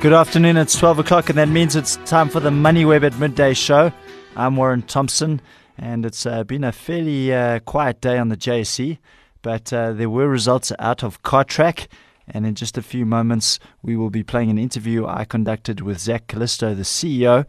Good afternoon. It's 12 o'clock, and that means it's time for the MoneyWeb at Midday show. I'm Warren Thompson, and it's uh, been a fairly uh, quiet day on the JSE, but uh, there were results out of Cartrack. And in just a few moments, we will be playing an interview I conducted with Zak Calisto, the CEO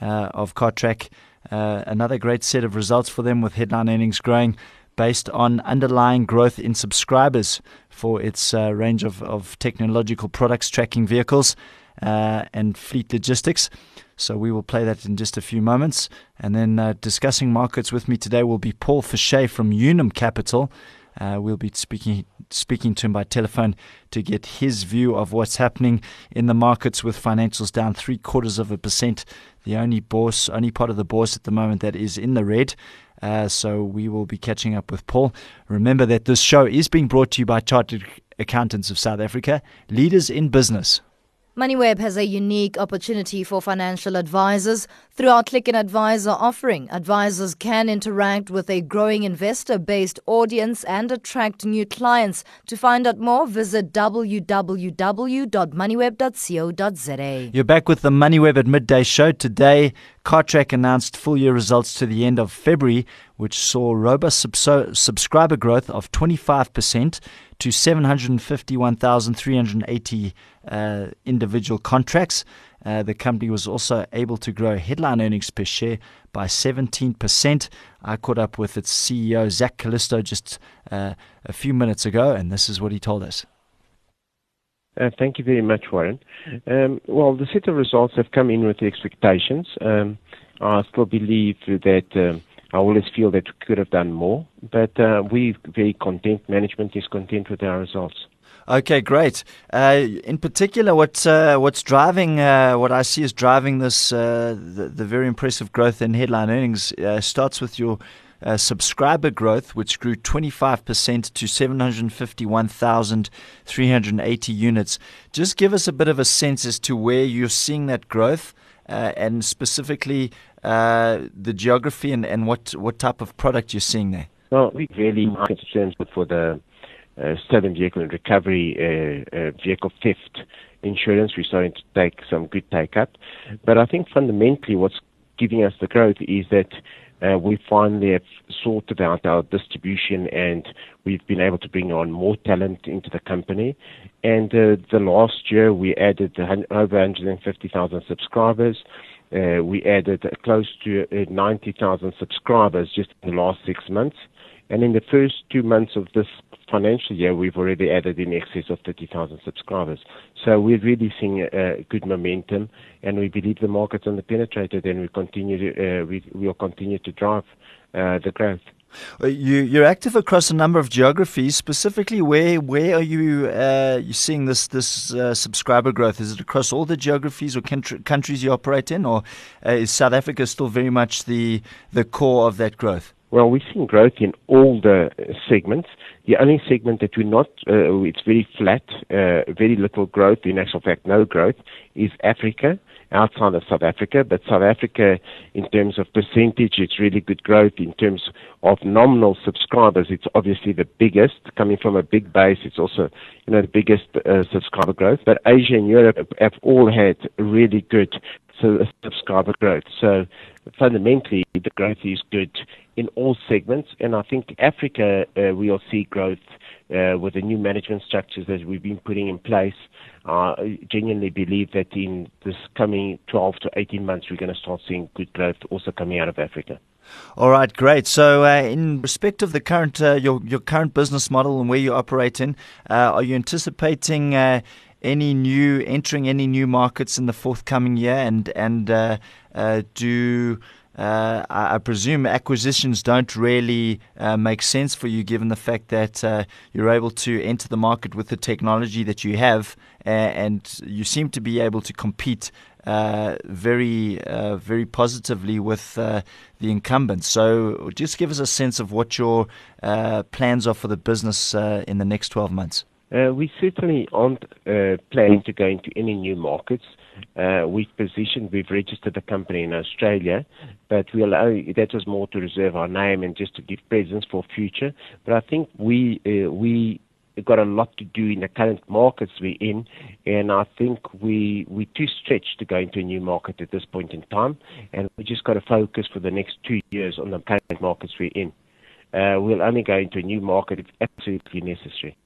uh, of Cartrack. Uh, another great set of results for them with headline earnings growing based on underlying growth in subscribers for its uh, range of, of technological products tracking vehicles and fleet logistics. So we will play that in just a few moments. And then uh, discussing markets with me today will be Paul Fichet from Unum Capital. Uh, we'll be speaking speaking to him by telephone to get his view of what's happening in the markets with financials down three quarters of a percent. The only bourse, only part of the bourse at the moment that is in the red. Uh, so we will be catching up with Paul. Remember that this show is being brought to you by Chartered Accountants of South Africa, leaders in business. MoneyWeb has a unique opportunity for financial advisors. Through our Click and Advisor offering, advisors can interact with a growing investor based audience and attract new clients. To find out more, visit www.moneyweb.co.za. You're back with the MoneyWeb at midday show. Today, Cartrack announced full year results to the end of February, which saw robust subscriber growth of 25% to 751,380 uh, individual contracts. Uh, the company was also able to grow headline earnings per share by 17%. I caught up with its CEO, Zak Calisto, just uh, a few minutes ago, and this is what he told us. Uh, thank you very much, Warren. Um, well, the set of results have come in with the expectations. Um, I still believe that um, I always feel that we could have done more, but uh, we're very content. Management is content with our results. Okay, great. Uh, in particular, what uh, what's driving uh, what I see is driving this uh, the, the, very impressive growth in headline earnings uh, starts with your uh, subscriber growth, which grew 25% to 751,380 units. Just give us a bit of a sense as to where you're seeing that growth, and specifically the geography and, and what what type of product you're seeing there. Well, we really market for the uh, stolen vehicle and recovery uh, uh, vehicle theft insurance. We're starting to take some good take up. But I think fundamentally what's giving us the growth is that uh, we finally have sorted out our distribution and we've been able to bring on more talent into the company. And uh, the last year we added over 150,000 subscribers. Uh, we added close to uh, 90,000 subscribers just in the last six months. And in the first two months of this financial year, we've already added in excess of 30,000 subscribers. So we're really seeing a, good momentum, and we believe the market's underpenetrated, and we continue to, uh, we will continue to drive uh, the growth. Uh, you, you're active across a number of geographies. Specifically, where where are you uh, you seeing this this uh, subscriber growth? Is it across all the geographies or countries you operate in, or uh, is South Africa still very much the the core of that growth? Well, we've seen growth in all the segments. The only segment that we're not, uh, it's very flat, uh, very little growth, in actual fact, no growth, is Africa, outside of South Africa. But South Africa, in terms of percentage, it's really good growth. In terms of nominal subscribers, it's obviously the biggest, coming from a big base. It's also, you know, the biggest uh, subscriber growth. But Asia and Europe have all had really good subscriber growth. So fundamentally, the growth is good in all segments. And I think Africa, uh, we will see growth uh, with the new management structures that we've been putting in place. Uh, I genuinely believe that in this coming 12 to 18 months, we're going to start seeing good growth also coming out of Africa. All right, great. So, uh, in respect of the current uh, your your current business model and where you operate in, uh, are you anticipating any new entering any new markets in the forthcoming year? And and uh, uh, do uh, I, I, presume acquisitions don't really uh, make sense for you, given the fact that uh, you're able to enter the market with the technology that you have, and you seem to be able to compete uh, very, uh, very positively with uh, the incumbents. So, just give us a sense of what your plans are for the business in the next 12 months. Uh, we certainly aren't uh, planning to go into any new markets. Uh, we've positioned, we've registered a company in Australia, but that was more to reserve our name and just to give presence for future. But I think we we got a lot to do in the current markets we're in, and I think we we're too stretched to go into a new market at this point in time, and we just got to focus for the next two years on the current markets we're in. We'll only go into a new market if absolutely necessary.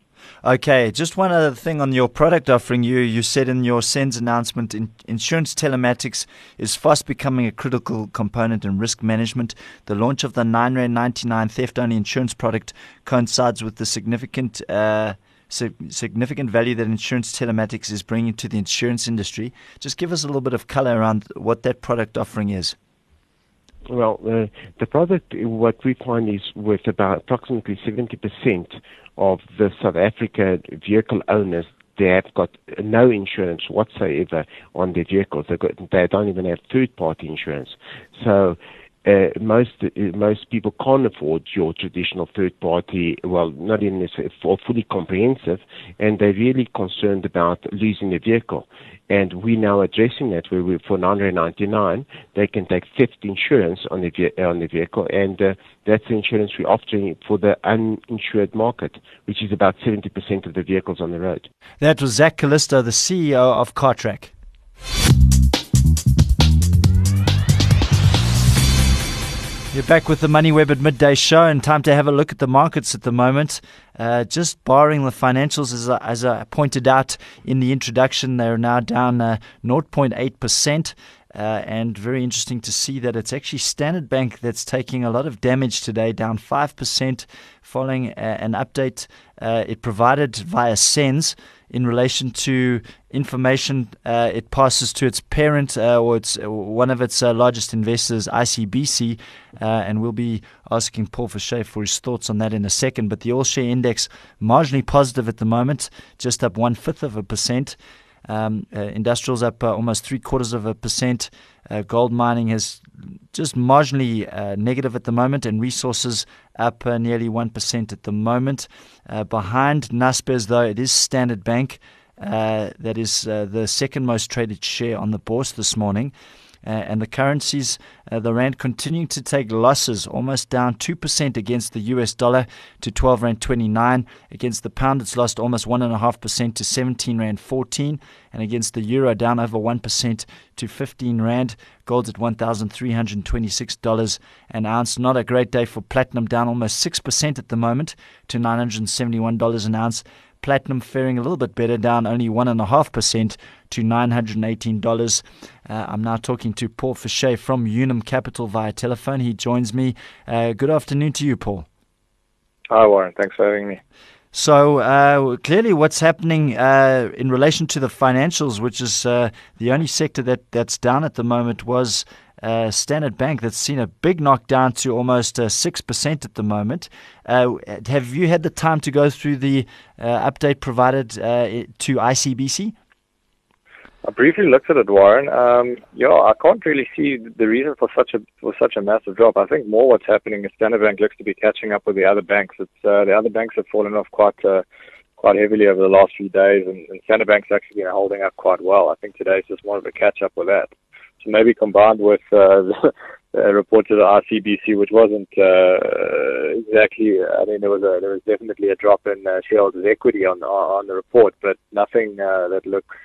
Okay, just one other thing on your product offering. You you said in your SENS announcement, in, insurance telematics is fast becoming a critical component in risk management. The launch of the nine rand ninety nine theft only insurance product coincides with the significant. Uh, significant value that insurance telematics is bringing to the insurance industry. Just give us a little bit of color around what that product offering is. Well, uh, the product, what we find is with about approximately 70% of the South Africa vehicle owners, they have got no insurance whatsoever on their vehicles. Got, they don't even have third-party insurance. So uh, most uh, most people can't afford your traditional third party, well, not even for fully comprehensive, and they're really concerned about losing their vehicle. And we're now addressing that where we, for 999, they can take theft insurance on the, on the vehicle, and uh, that's the insurance we're offering for the uninsured market, which is about 70% of the vehicles on the road. That was Zak Calisto, the CEO of Cartrack. You're back with the MoneyWeb at midday show, and time to have a look at the markets at the moment. Uh, just barring the financials, as I, as I, pointed out in the introduction, they're now down uh, 0.8%. Uh, and very interesting to see that it's actually Standard Bank that's taking a lot of damage today, down 5%, following a, an update uh, it provided via SENS in relation to information uh, it passes to its parent uh, or its uh, one of its uh, largest investors, ICBC, uh, and we'll be asking Paul Fache for his thoughts on that in a second. But the all share index marginally positive at the moment, just up one fifth of a percent. Um, uh, industrials up almost three quarters of a percent. gold mining has just marginally negative at the moment, and resources up nearly one percent at the moment. behind Naspers, though, it is Standard Bank. Uh, that is uh, the second most traded share on the bourse this morning. Uh, and the currencies, uh, the rand continuing to take losses, almost down 2% against the US dollar to 12 rand 29. Against the pound, it's lost almost 1.5% to 17 rand 14. And against the euro, down over 1% to 15 rand. Gold's at $1,326 an ounce. Not a great day for platinum, down almost 6% at the moment to $971 an ounce. Platinum faring a little bit better, down only 1.5% to $918. Uh, I'm now talking to Paul Fache from Unum Capital via telephone. He joins me. Uh, good afternoon to you, Paul. Hi, Warren. Thanks for having me. So uh, clearly, what's happening uh, in relation to the financials, which is uh, the only sector that, that's down at the moment, was uh, Standard Bank that's seen a big knockdown to almost uh, 6% at the moment. Uh, have you had the time to go through the uh, update provided uh, to ICBC? I briefly looked at it, Warren. Um, yeah, I can't really see the reason for such a for such a massive drop. I think more what's happening is Standard Bank looks to be catching up with the other banks. It's uh, the other banks have fallen off quite uh, quite heavily over the last few days, and, and Standard Bank's actually been holding up quite well. I think today's just more of a catch up with that. So maybe combined with uh, the report to the ICBC, which wasn't uh, exactly. I mean, there was a there was definitely a drop in uh, shareholders' equity on on the report, but nothing uh, that looks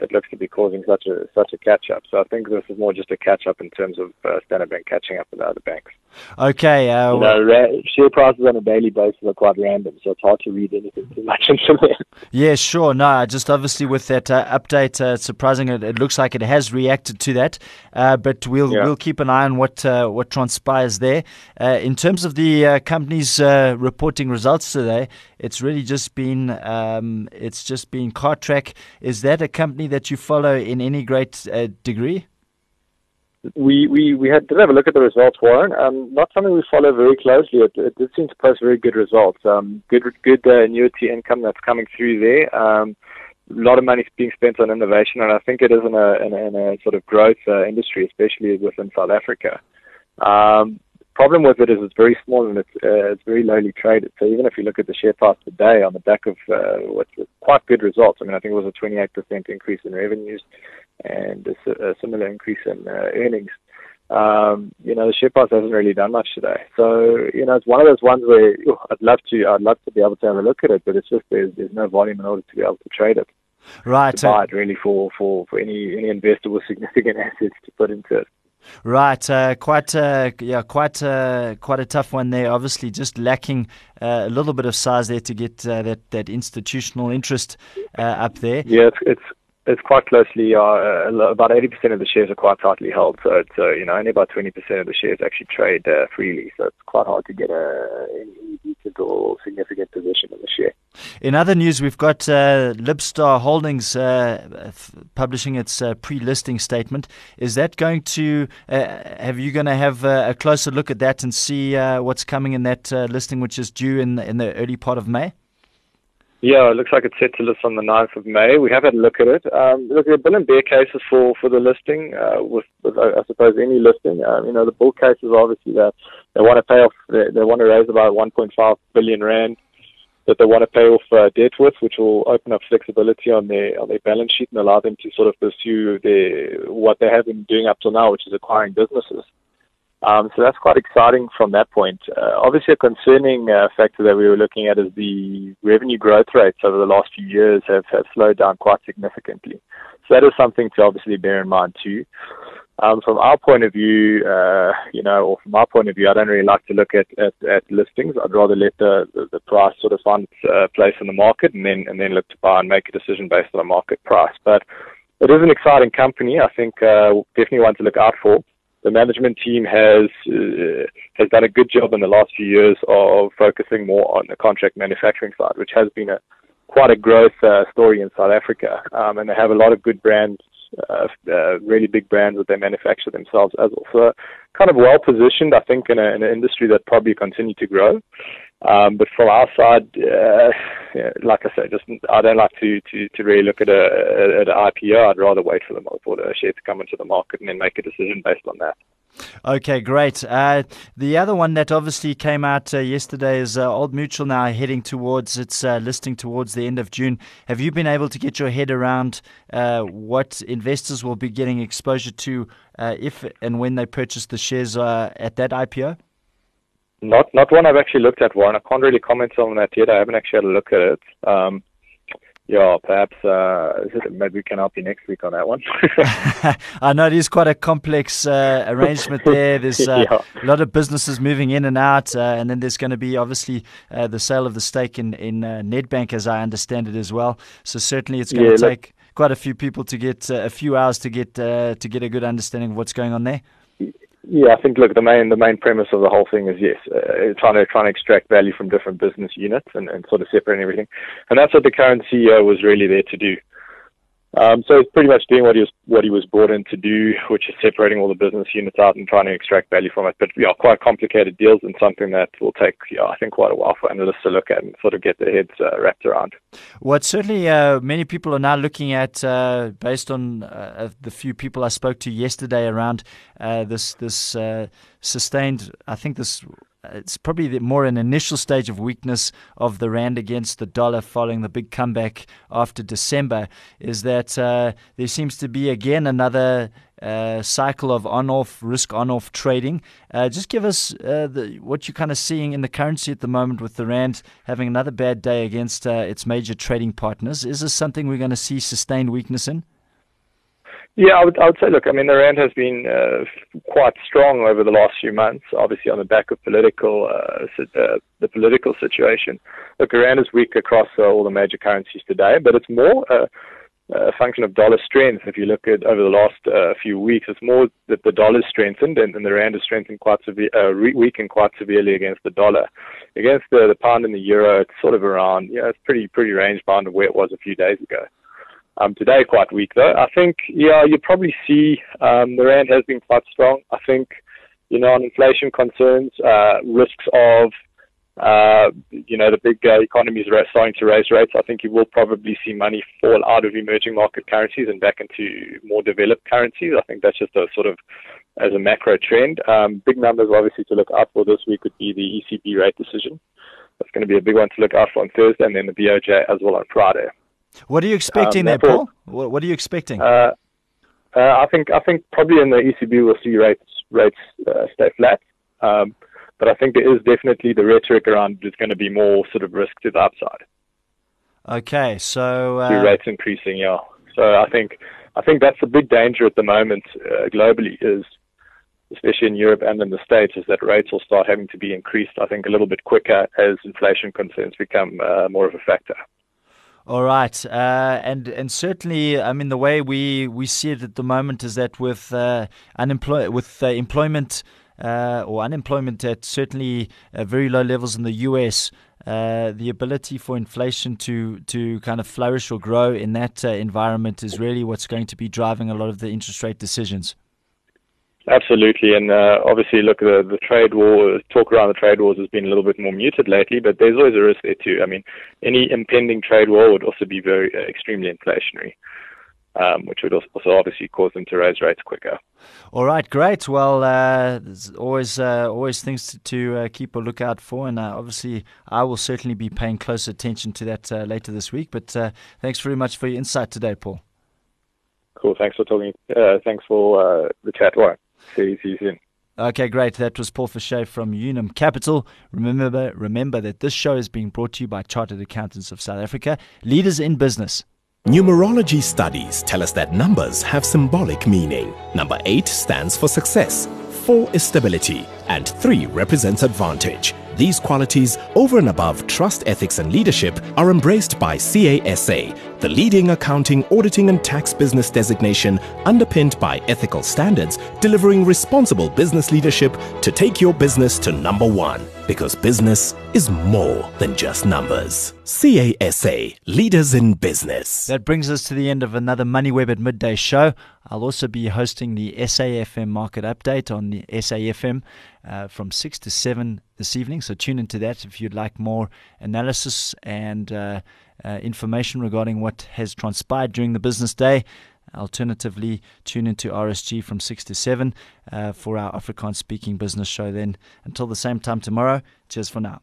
that looks to be causing such a such a catch up. So I think this is more just a catch up in terms of uh, Standard Bank catching up with the other banks. Okay. Uh, you know, ra- share prices on a daily basis are quite random, so it's hard to read anything too much into there. Yeah, sure. No, just obviously with that uh, update, uh, surprising. It, it, looks like it has reacted to that, uh, but we'll yeah. we'll keep an eye on what uh, what transpires there. Uh, in terms of the companies reporting results today, it's really just been um, it's just been Cartrack. Is that a company that you follow in any great degree? We, we, we had, did have a look at the results, Warren. Um, not something we follow very closely. It, it did seem to post very good results. Um, good good uh, annuity income that's coming through there. Um, a lot of money is being spent on innovation, and I think it is in a, in a, in a sort of growth uh, industry, especially within South Africa. Um, problem with it is it's very small and it's uh, it's very lowly traded. So even if you look at the share price today on the back of uh, what's quite good results, I mean I think it was a 28% increase in revenues and a, a similar increase in uh, earnings. um, you know, the share price hasn't really done much today. So, you know, it's one of those ones where oh, I'd love to, I'd love to be able to have a look at it, but it's just there's, there's no volume in order to be able to trade it. Right. To buy it really for, for, for any, any investor with significant assets to put into it. Right, uh, quite, uh, yeah, quite, uh, quite a tough one there. Obviously, just lacking uh, a little bit of size there to get uh, that that institutional interest uh, up there. Yeah, it's, it's it's quite closely. Uh, about 80% of the shares are quite tightly held, so it's uh, you know only about 20% of the shares actually trade uh, freely. So it's quite hard to get a any decent or significant position in the share. In other news, we've got uh, Libstar Holdings uh, publishing its uh, pre-listing statement. Is that going to? have you going to have a closer look at that and see what's coming in that listing, which is due in in the early part of May? Yeah, it looks like it's set to list on the 9th of May. We have had a look at it. Um, look, there have and bear cases for, for the listing, uh, with, with, I suppose, any listing. Um, you know, the bull case is obviously that they want to pay off, they, they want to raise about 1.5 billion rand that they want to pay off uh, debt with, which will open up flexibility on their on their balance sheet and allow them to sort of pursue their what they have been doing up till now, which is acquiring businesses. Um, so that's quite exciting from that point. Uh, obviously, a concerning uh, factor that we were looking at is the revenue growth rates over the last few years have, have slowed down quite significantly. So that is something to obviously bear in mind too. Um, from our point of view, uh, you know, or from our point of view, I don't really like to look at, at, at listings. I'd rather let the, the, the price sort of find its uh, place in the market and then and then look to buy and make a decision based on a market price. But it is an exciting company. I think uh, definitely one to look out for the management team has uh, has done a good job in the last few years of focusing more on the contract manufacturing side, which has been a quite a growth uh, story in South Africa. Um, and they have a lot of good brands, uh, uh, really big brands that they manufacture themselves as well. So kind of well positioned, I think, in, a, in an industry that probably continue to grow. Um, but from our side, uh, yeah, like I said, just I don't like to, to, to really look at a at an IPO. I'd rather wait for the for the share to come into the market and then make a decision based on that. Okay, great. Uh, the other one that obviously came out uh, yesterday is uh, Old Mutual now heading towards its uh, listing towards the end of June. Have you been able to get your head around uh, what investors will be getting exposure to uh, if and when they purchase the shares at that IPO? Not not one I've actually looked at, Warren. I can't really comment on that yet. I haven't actually had a look at it. Um, yeah, perhaps uh, maybe we can help you next week on that one. I know it is quite a complex uh, arrangement there. There's uh, yeah. a lot of businesses moving in and out, uh, and then there's going to be obviously uh, the sale of the stake in in uh, Nedbank, as I understand it as well. So certainly, it's going yeah, to take look, quite a few people to get a few hours to get to get a good understanding of what's going on there. Yeah, I think look the main the main premise of the whole thing is yes, uh, trying to trying to extract value from different business units and, and sort of separate everything, and that's what the current CEO was really there to do. Um, so it's pretty much doing what he was what he was brought in to do, which is separating all the business units out and trying to extract value from it. But yeah, quite complicated deals and something that will take yeah, I think quite a while for analysts to look at and sort of get their heads uh, wrapped around. What certainly uh, many people are now looking at, uh, based on uh, the few people I spoke to yesterday around uh, this this uh, sustained, I think this it's probably the, more an initial stage of weakness of the rand against the dollar following the big comeback after December. Is that uh, there seems to be again another uh, cycle of on-off risk on-off trading. Uh, just give us uh, the, what you're kind of seeing in the currency at the moment with the rand having another bad day against uh, its major trading partners. Is this something we're going to see sustained weakness in? Yeah, I would, I would say, look, I mean, the rand has been uh, quite strong over the last few months, obviously on the back of political, uh, uh, the political situation. Look, the rand is weak across uh, all the major currencies today, but it's more uh, a function of dollar strength. If you look at over the last uh, few weeks, it's more that the dollar strengthened and, and the rand has strengthened quite severe, uh, weakened quite severely against the dollar. Against the, the pound and the euro, it's sort of around, yeah, it's pretty pretty range bound of where it was a few days ago. Um, today quite weak though. I think yeah, you probably see um, the rand has been quite strong. I think you know on inflation concerns, uh, risks of uh, you know the big uh, economies are starting to raise rates. I think you will probably see money fall out of emerging market currencies and back into more developed currencies. I think that's just a sort of as a macro trend. Um, big numbers obviously to look out for this week would be the ECB rate decision. That's going to be a big one to look out for on Thursday, and then the BOJ as well on Friday. What are you expecting um, there, Paul? What, what, are you expecting? Uh, uh, I think I think probably in the ECB we'll see rates rates uh, stay flat. Um, but I think there is definitely the rhetoric around there's going to be more sort of risk to the upside. Okay, so uh, rates increasing, yeah. So I think I think that's a big danger at the moment uh, globally is especially in Europe and in the States, is that rates will start having to be increased, I think, a little bit quicker as inflation concerns become uh, more of a factor. All right, uh, and and certainly, I mean, the way we, we see it at the moment is that with uh, unemploy- with uh, employment uh, or unemployment at certainly uh, very low levels in the US, uh, the ability for inflation to to kind of flourish or grow in that environment is really what's going to be driving a lot of the interest rate decisions. Absolutely, and uh, obviously, look, the, the trade war talk around the trade wars has been a little bit more muted lately, but there's always a risk there too. I mean, any impending trade war would also be very uh, extremely inflationary, um, which would also obviously cause them to raise rates quicker. All right, great. Well, uh, there's always uh, always things to, to uh, keep a lookout for, and uh, obviously, I will certainly be paying close attention to that later this week. But thanks very much for your insight today, Paul. Cool. Thanks for talking. thanks for the chat. Warren. See you soon. Okay, great. That was Paul Fisher from Unum Capital. Remember, remember that this show is being brought to you by Chartered Accountants of South Africa, leaders in business. Numerology studies tell us that numbers have symbolic meaning. Number 8 stands for success, 4 is stability, and 3 represents advantage. These qualities, over and above trust ethics and leadership, are embraced by CASA, the leading accounting, auditing, and tax business designation underpinned by ethical standards, delivering responsible business leadership to take your business to number one. Because business is more than just numbers. CASA, leaders in business. That brings us to the end of another MoneyWeb at Midday show. I'll also be hosting the SAFM market update on the SAFM uh, from 6 to 7 this evening. So tune into that if you'd like more analysis and uh, uh, information regarding what has transpired during the business day. Alternatively, tune into RSG from 6 to 7 uh, for our Afrikaans speaking business show. Then, until the same time tomorrow, cheers for now.